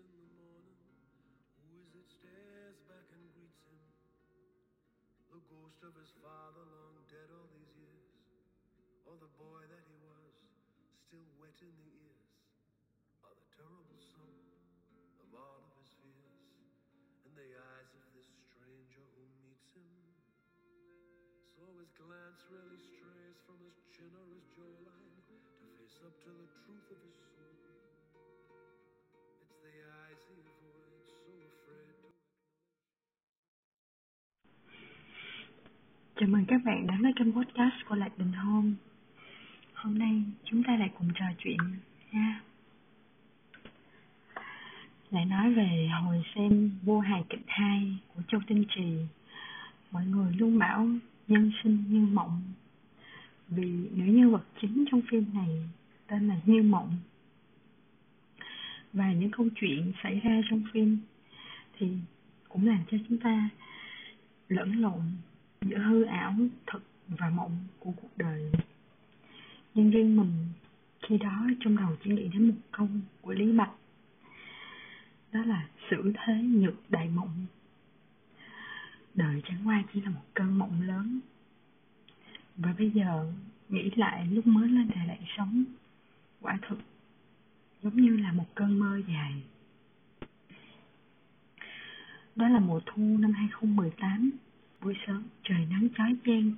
in the morning, who is it stares back and greets him? The ghost of his father, long dead all these years, or the boy that he was, still wet in the ears, or the terrible sum of all of his fears, in the eyes of this stranger who meets him. So his glance really strays from his chin or his jawline to face up to the truth of his soul. Chào mừng các bạn đến với kênh podcast của Lạc Đình Hôn. Hôm nay chúng ta lại cùng trò chuyện nha. Lại nói về hồi xem Vua Hài Kịch 2 của Châu Tinh Trì. Mọi người luôn bảo nhân sinh như mộng. Vì nữ nhân vật chính trong phim này tên là Như Mộng. Và những câu chuyện xảy ra trong phim thì cũng làm cho chúng ta lẫn lộn giữa hư ảo, thực và mộng của cuộc đời. Nhưng riêng mình khi đó trong đầu chỉ nghĩ đến một câu của lý bạch, đó là xử thế nhược đại mộng. Đời chẳng qua chỉ là một cơn mộng lớn. Và bây giờ nghĩ lại lúc mới lên Đà lại sống, quả thực giống như là một cơn mơ dài. Đó là mùa thu năm 2018 buổi sớm trời nắng chói chang.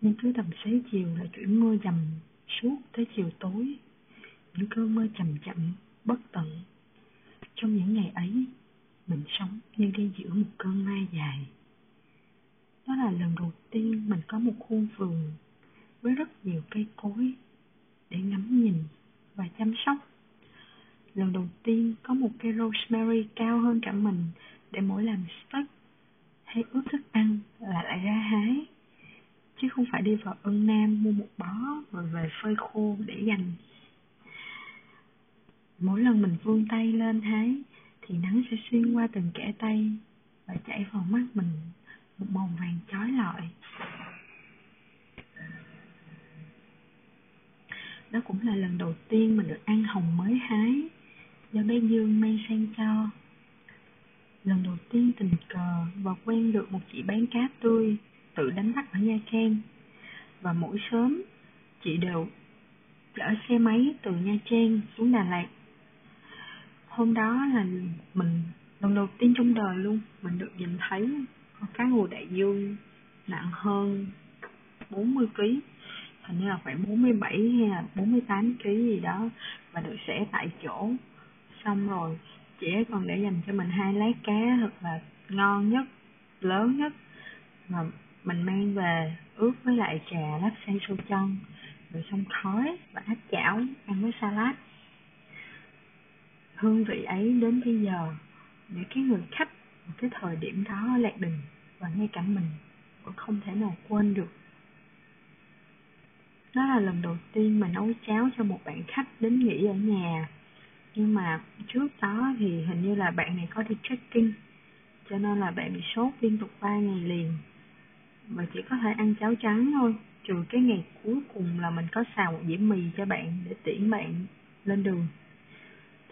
Nhưng cứ tầm xế chiều lại chuyển mưa dầm suốt tới chiều tối. Những cơn mưa chậm chậm, bất tận. Trong những ngày ấy, mình sống như đi giữa một cơn ma dài. Đó là lần đầu tiên mình có một khu vườn với rất nhiều cây cối để ngắm nhìn và chăm sóc. Lần đầu tiên có một cây rosemary cao hơn cả mình để mỗi làm steak hay ướp thức ăn là lại ra hái, chứ không phải đi vào ân nam mua một bó rồi về phơi khô để dành. Mỗi lần mình vươn tay lên hái thì nắng sẽ xuyên qua từng kẽ tay và chảy vào mắt mình một màu vàng chói lọi. Đó cũng là lần đầu tiên mình được ăn hồng mới hái do bé dương mang sang cho. Lần đầu tiên tình cờ và quen được một chị bán cá tươi tự đánh bắt ở Nha Trang. Và mỗi sớm, chị đều chở xe máy từ Nha Trang xuống Đà Lạt. Hôm đó là mình lần đầu tiên trong đời luôn, mình được nhìn thấy con cá ngừ đại dương nặng hơn 40 kg hình như là khoảng 47 hay là 48 kg gì đó và được xẻ tại chỗ. Xong rồi, chị ấy còn để dành cho mình hai lát cá thật là ngon nhất, lớn nhất. Mà mình mang về ướp với lại trà lát xay sô chân rồi xong khói và áp chảo, ăn với salad. Hương vị ấy đến bây giờ, để cái người khách một cái thời điểm đó ở lạc đình và ngay cả mình cũng không thể nào quên được đó là lần đầu tiên mà nấu cháo cho một bạn khách đến nghỉ ở nhà. Nhưng mà trước đó thì hình như là bạn này có đi trekking, cho nên là bạn bị sốt liên tục 3 ngày liền. Và chỉ có thể ăn cháo trắng thôi, trừ cái ngày cuối cùng là mình có xào một dĩa mì cho bạn để tiễn bạn lên đường.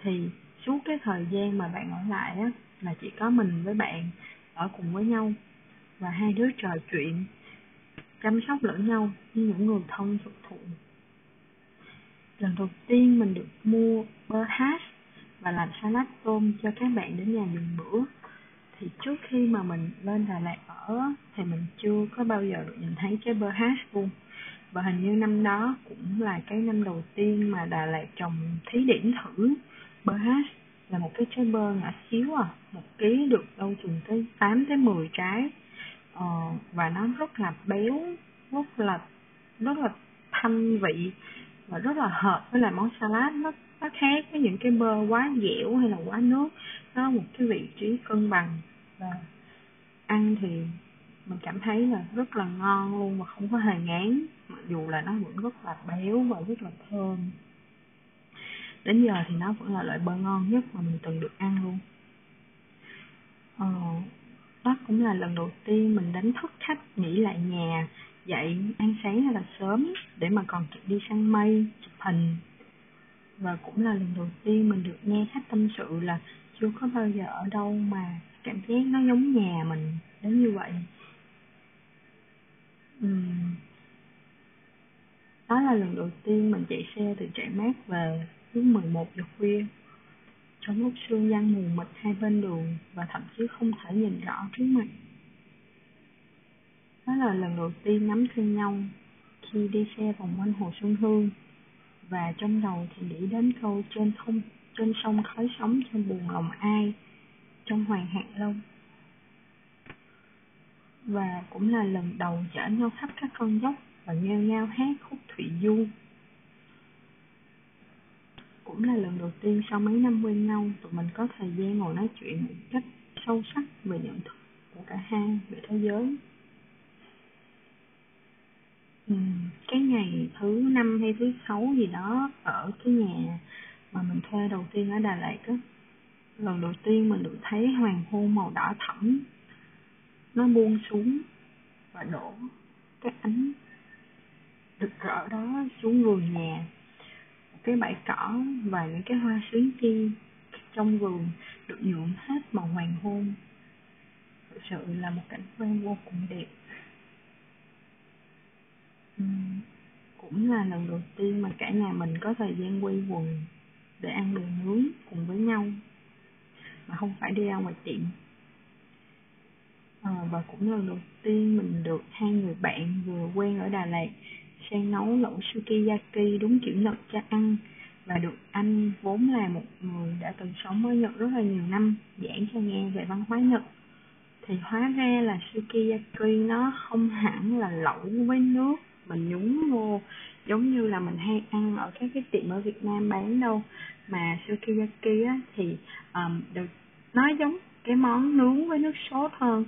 Thì suốt cái thời gian mà bạn ở lại á, là chỉ có mình với bạn, ở cùng với nhau. Và hai đứa trò chuyện chăm sóc lẫn nhau như những người thân thuộc thụ. Lần đầu tiên mình được mua bơ hash và làm salad tôm cho các bạn đến nhà dùng bữa, thì trước khi mà mình lên Đà Lạt ở, thì mình chưa có bao giờ được nhìn thấy trái bơ hash luôn. Và hình như năm đó cũng là cái năm đầu tiên mà Đà Lạt trồng thí điểm thử bơ hash là một cái trái bơ nhỏ xíu à một ký được đâu chừng tới 8 tới 10 trái ờ, và nó rất là béo rất là rất là thanh vị và rất là hợp với lại món salad. Nó nó khác với những cái bơ quá dẻo hay là quá nước. Nó một cái vị trí cân bằng và ăn thì mình cảm thấy là rất là ngon luôn và không có hề ngán. Mặc dù là nó vẫn rất là béo và rất là thơm. Đến giờ thì nó vẫn là loại bơ ngon nhất mà mình từng được ăn luôn. Ờ, đó cũng là lần đầu tiên mình đánh thức khách nghỉ lại nhà, dậy ăn sáng hay là sớm để mà còn kịp đi săn mây, chụp hình. Và cũng là lần đầu tiên mình được nghe khách tâm sự là chưa có bao giờ ở đâu mà cảm giác nó giống nhà mình? Đến như vậy. Uhm. đó là lần đầu tiên mình chạy xe từ trại mát về lúc 11 giờ khuya trong lúc sương giăng mù mịt hai bên đường và thậm chí không thể nhìn rõ trước mặt. Đó là lần đầu tiên nắm tay nhau khi đi xe vòng quanh hồ Xuân Hương và trong đầu thì nghĩ đến câu trên không, trên sông khói sóng trong buồn lòng ai, trong hoàng hạ lông và cũng là lần đầu chở nhau khắp các con dốc và nheo nhao hát khúc thủy du cũng là lần đầu tiên sau mấy năm quen nhau tụi mình có thời gian ngồi nói chuyện một cách sâu sắc về nhận thức của cả hai về thế giới. Ừ, cái ngày thứ năm hay thứ sáu gì đó ở cái nhà mà mình thuê đầu tiên ở Đà Lạt á lần đầu tiên mình được thấy hoàng hôn màu đỏ thẫm. Nó buông xuống và đổ cái ánh rực rỡ đó xuống vườn nhà cái bãi cỏ và những cái hoa xuyến chi trong vườn được nhuộm hết màu hoàng hôn. Thực sự là một cảnh quan vô cùng đẹp. Uhm, cũng là lần đầu tiên mà cả nhà mình có thời gian quay quần để ăn đồ nướng cùng với nhau mà không phải đi ra ngoài tiệm. À, và cũng lần đầu tiên mình được hai người bạn vừa quen ở Đà Lạt sang nấu lẩu sukiyaki đúng kiểu Nhật cho ăn. Và được anh vốn là một người đã từng sống ở Nhật rất là nhiều năm giảng cho nghe về văn hóa Nhật. Thì hóa ra là sukiyaki nó không hẳn là lẩu với nước mình nhúng vô giống như là mình hay ăn ở các cái tiệm ở Việt Nam bán đâu. Mà sukiyaki á, thì um, được nói giống cái món nướng với nước sốt hơn.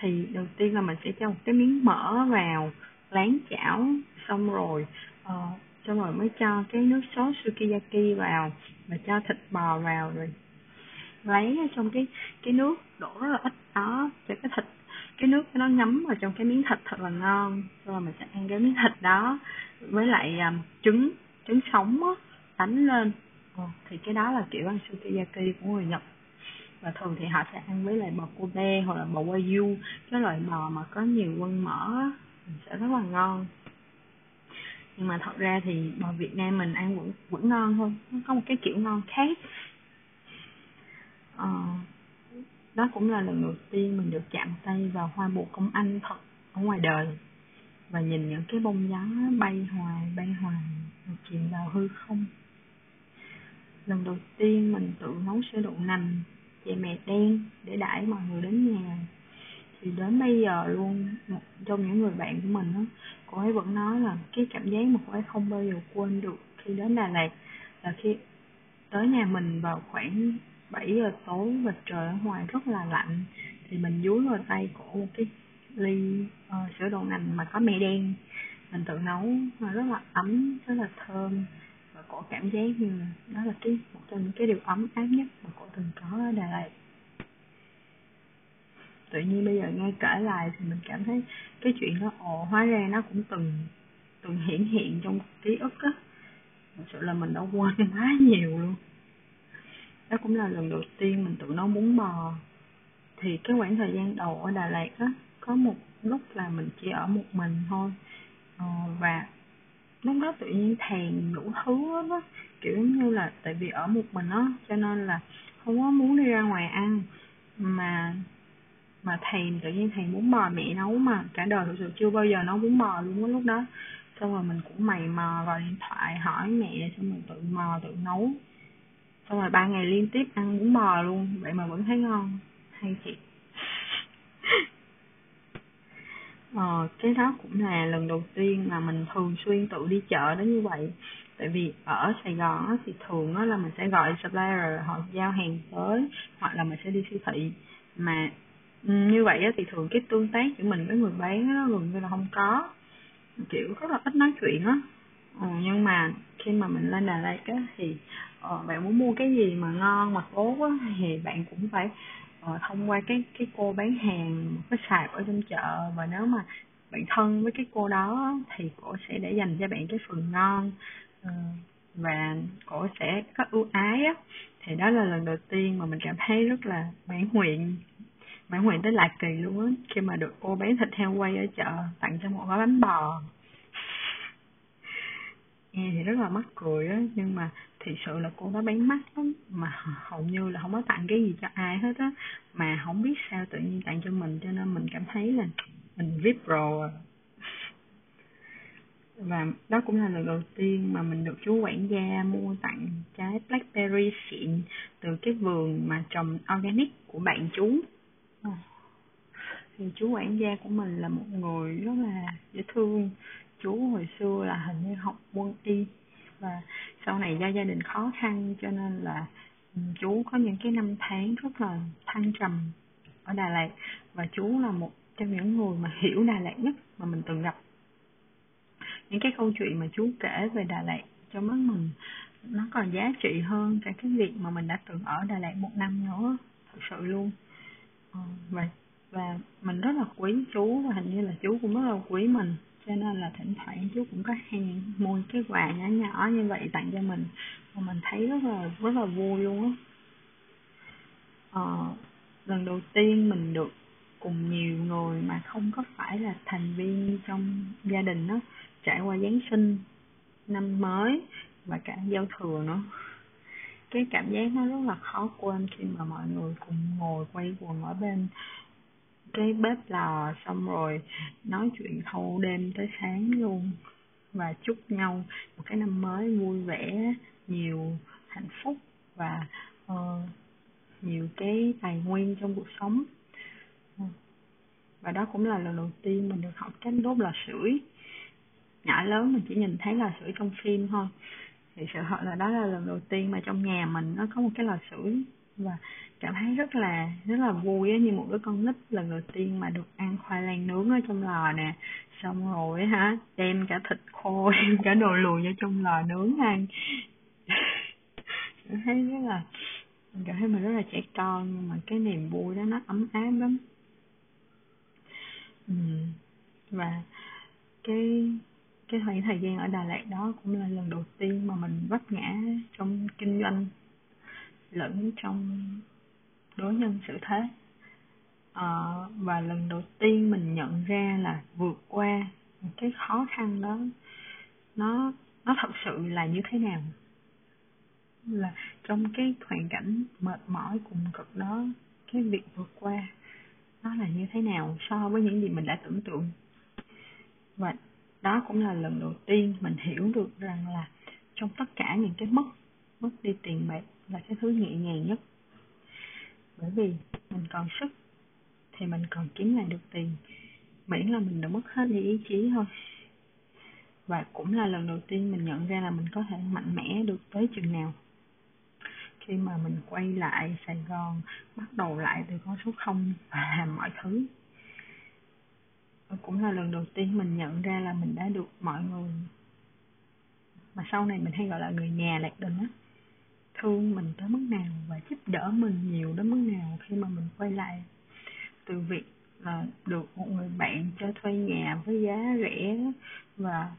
Thì đầu tiên là mình sẽ cho một cái miếng mỡ vào láng chảo xong rồi uh, xong rồi mới cho cái nước sốt sukiyaki vào và cho thịt bò vào rồi lấy trong cái cái nước đổ rất là ít đó cho cái thịt cái nước nó ngấm vào trong cái miếng thịt thật là ngon. Rồi mình sẽ ăn cái miếng thịt đó với lại um, trứng trứng sống á đánh lên. Ừ, thì cái đó là kiểu ăn sukiyaki của người nhật. Và thường thì họ sẽ ăn với lại bò Kobe hoặc là bò Wagyu cái loại bò mà có nhiều quân mỡ sẽ rất là ngon. Nhưng mà thật ra thì bò Việt Nam mình ăn vẫn vẫn ngon hơn nó có một cái kiểu ngon khác. Ờ, đó cũng là lần đầu tiên mình được chạm tay vào hoa bồ công anh thật ở ngoài đời. Và nhìn những cái bông gió bay hoài bay hoài chìm vào hư không. Lần đầu tiên mình tự nấu sữa đậu nành chè mè đen để đãi mọi người đến nhà thì đến bây giờ luôn một trong những người bạn của mình đó cô ấy vẫn nói là cái cảm giác mà cô ấy không bao giờ quên được khi đến Đà Lạt là khi tới nhà mình vào khoảng 7 giờ tối và trời ở ngoài rất là lạnh thì mình dúi vào tay cổ một cái ly uh, sữa đậu nành mà có mè đen. Mình tự nấu nó rất là ấm rất là thơm và cổ cảm giác như là đó là cái một trong những cái điều ấm áp nhất mà cổ từng có ở Đà Lạt tự nhiên bây giờ nghe kể lại thì mình cảm thấy cái chuyện đó ồ hóa ra nó cũng từng từng hiển hiện trong ký ức á. Thật sự là mình đã quên quá nhiều luôn. Đó cũng là lần đầu tiên mình tự nấu bún bò. Thì cái khoảng thời gian đầu ở Đà Lạt á có một lúc là mình chỉ ở một mình thôi. Ờ, và lúc đó tự nhiên thèm đủ thứ đó kiểu như là tại vì ở một mình á cho nên là không có muốn đi ra ngoài ăn. Mà mà thèm tự nhiên thèm bún bò mẹ nấu mà cả đời thực sự chưa bao giờ nấu bún bò luôn á lúc đó. Xong rồi mình cũng mày mò vào điện thoại hỏi mẹ xong rồi tự mò tự nấu. Xong rồi ba ngày liên tiếp ăn bún bò luôn vậy mà vẫn thấy ngon. Hay thiệt. Ờ cái đó cũng là lần đầu tiên mà mình thường xuyên tự đi chợ đến như vậy. Tại vì ở Sài Gòn á, thì thường á, là mình sẽ gọi supplier họ giao hàng tới hoặc là mình sẽ đi siêu thị. Mà Ừ, như vậy á, thì thường cái tương tác của mình với người bán nó gần như là không có. Kiểu rất là ít nói chuyện á. Ừ, nhưng mà khi mà mình lên Đà Lạt á thì uh, bạn muốn mua cái gì mà ngon mà tốt á thì bạn cũng phải uh, thông qua cái cái cô bán hàng một cái sạp ở trong chợ. Và nếu mà bạn thân với cái cô đó thì cô sẽ để dành cho bạn cái phần ngon. Uh, và cổ sẽ có ưu ái á. Thì đó là lần đầu tiên mà mình cảm thấy rất là mãn nguyện mãn nguyện tới lạc kỳ luôn á. Khi mà được cô bán thịt heo quay ở chợ, tặng cho một gói bánh bò. Nghe thì rất là mắc cười á, nhưng mà thì sự là cô đó bán mắc lắm. Mà hầu như là không có tặng cái gì cho ai hết á. Mà không biết sao tự nhiên tặng cho mình, cho nên mình cảm thấy là mình vip pro à. Và đó cũng là lần đầu tiên mà mình được chú quản gia mua tặng trái blackberry xịn từ cái vườn mà trồng organic của bạn chú thì chú quản gia của mình là một người rất là dễ thương. Chú hồi xưa là hình như học quân y và sau này do gia đình khó khăn cho nên là ừ, chú có những cái năm tháng rất là thăng trầm ở Đà Lạt và chú là một trong những người mà hiểu Đà Lạt nhất mà mình từng gặp. Những cái câu chuyện mà chú kể về Đà Lạt cho mắt mình, nó còn giá trị hơn cả cái việc mà mình đã từng ở Đà Lạt một năm nữa, thật sự luôn. Vậy và và mình rất là quý chú và hình như là chú cũng rất là quý mình. Cho nên là thỉnh thoảng chú cũng có hay mua cái quà nhỏ nhỏ như vậy tặng cho mình. Và mình thấy rất là rất là vui luôn á. Ờ, lần đầu tiên mình được cùng nhiều người mà không có phải là thành viên trong gia đình đó trải qua Giáng sinh năm mới và cả giao thừa nữa. Cái cảm giác nó rất là khó quên khi mà mọi người cùng ngồi quay quần ở bên cái bếp lò xong rồi nói chuyện thâu đêm tới sáng luôn. Và chúc nhau một cái năm mới vui vẻ nhiều hạnh phúc và uh, nhiều cái tài nguyên trong cuộc sống. Và đó cũng là lần đầu tiên mình được học cách đốt lò sưởi. Nhỏ lớn mình chỉ nhìn thấy lò sưởi trong phim thôi. Thì sự thật là đó là lần đầu tiên mà trong nhà mình nó có một cái lò sưởi. Và cảm thấy rất là rất là vui á, như một đứa con nít lần đầu tiên mà được ăn khoai lang nướng ở trong lò nè xong rồi hả, đem cả thịt khô, đem cả đồ lùi vô trong lò nướng ăn cảm thấy rất là, cảm thấy mình rất là trẻ con, nhưng mà cái niềm vui đó nó ấm áp lắm ừ. và cái cái khoảng thời gian ở Đà Lạt đó cũng là lần đầu tiên mà mình vấp ngã trong kinh doanh lẫn trong đối nhân xử thế. À, và lần đầu tiên mình nhận ra là vượt qua cái khó khăn đó nó nó thật sự là như thế nào? Là trong cái hoàn cảnh mệt mỏi cùng cực đó cái việc vượt qua nó là như thế nào so với những gì mình đã tưởng tượng? Và đó cũng là lần đầu tiên mình hiểu được rằng là trong tất cả những cái mất mất đi tiền bạc là cái thứ nhẹ nhàng nhất bởi vì mình còn sức, thì mình còn kiếm lại được tiền. Miễn là mình đã mất hết đi ý chí thôi. Và cũng là lần đầu tiên mình nhận ra là mình có thể mạnh mẽ được tới chừng nào. Khi mà mình quay lại Sài Gòn, bắt đầu lại từ con số không và làm mọi thứ. Cũng là lần đầu tiên mình nhận ra là mình đã được mọi người, mà sau này mình hay gọi là người nhà lạc đình á thương mình tới mức nào và giúp đỡ mình nhiều đến mức nào khi mà mình quay lại từ việc là được một người bạn cho thuê nhà với giá rẻ và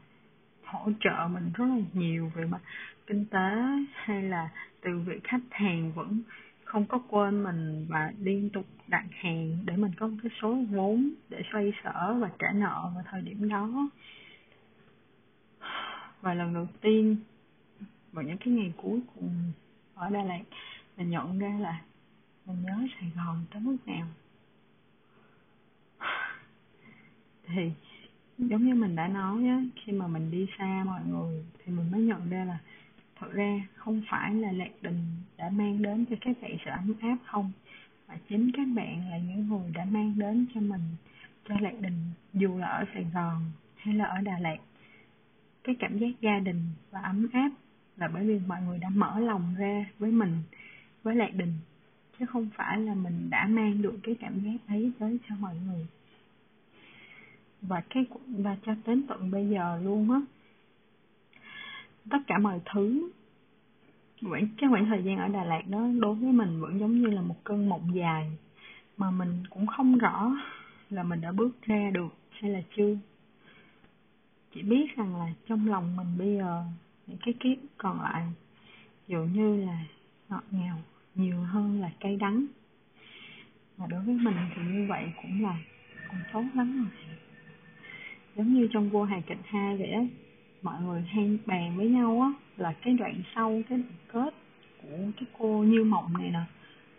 hỗ trợ mình rất là nhiều về mặt kinh tế hay là từ việc khách hàng vẫn không có quên mình và liên tục đặt hàng để mình có một cái số vốn để xoay sở và trả nợ vào thời điểm đó. Và lần đầu tiên, vào những cái ngày cuối cùng ở Đà Lạt mình nhận ra là mình nhớ Sài Gòn tới mức nào. Thì, giống như mình đã nói á, khi mà mình đi xa mọi người thì mình mới nhận ra là thật ra không phải là lạc đình đã mang đến cho các bạn sự ấm áp không, mà chính các bạn là những người đã mang đến cho mình, cho lạc đình, dù là ở sài gòn hay là ở đà lạt. Cái cảm giác gia đình và ấm áp là bởi vì mọi người đã mở lòng ra với mình, với lạc đình. Chứ không phải là mình đã mang được cái cảm giác ấy tới cho mọi người. Và cái và cho đến tận bây giờ luôn á, tất cả mọi thứ, khoảng, cái khoảng thời gian ở Đà Lạt đó đối với mình vẫn giống như là một cơn mộng dài, mà mình cũng không rõ là mình đã bước ra được hay là chưa. Chỉ biết rằng là trong lòng mình bây giờ những cái kiếp còn lại dụ như là ngọt ngào nhiều hơn là cay đắng. Mà đối với mình thì như vậy cũng là cũng tốt lắm rồi. Giống như trong vua hài kịch hai vậy á, mọi người hay bàn với nhau á, là cái đoạn sau, cái đoạn kết của cái cô như mộng này nè,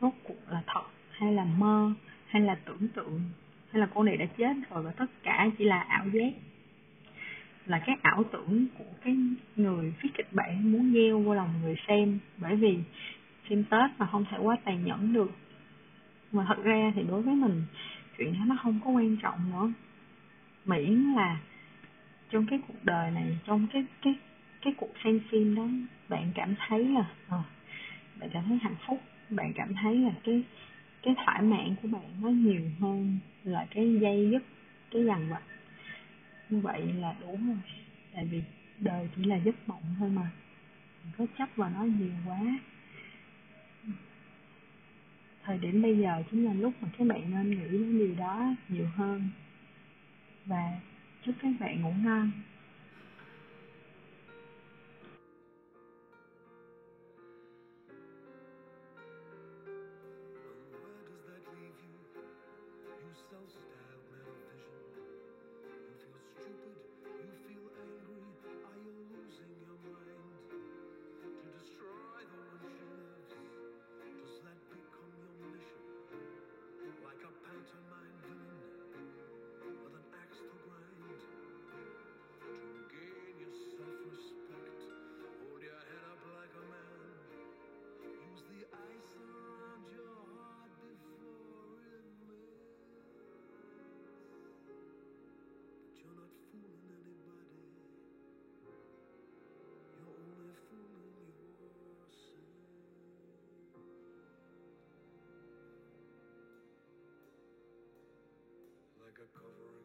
rốt cuộc là thật hay là mơ, hay là tưởng tượng, hay là cô này đã chết rồi và tất cả chỉ là ảo giác là cái ảo tưởng của cái người viết kịch bản muốn gieo vô lòng người xem. Bởi vì phim tết mà không thể quá tàn nhẫn được. Mà thật ra thì đối với mình chuyện đó nó không có quan trọng nữa. Miễn là trong cái cuộc đời này trong cái cái cái cuộc xem phim đó bạn cảm thấy là à, bạn cảm thấy hạnh phúc. Bạn cảm thấy là cái cái thỏa mãn của bạn nó nhiều hơn là cái dây dứt cái dằn vặt như vậy là đủ rồi. Tại vì đời chỉ là giấc mộng thôi mà. Đừng có chấp vào nó nhiều quá. Thời điểm bây giờ chính là lúc mà các bạn nên nghĩ đến điều đó nhiều hơn. Và chúc các bạn ngủ ngon. a cover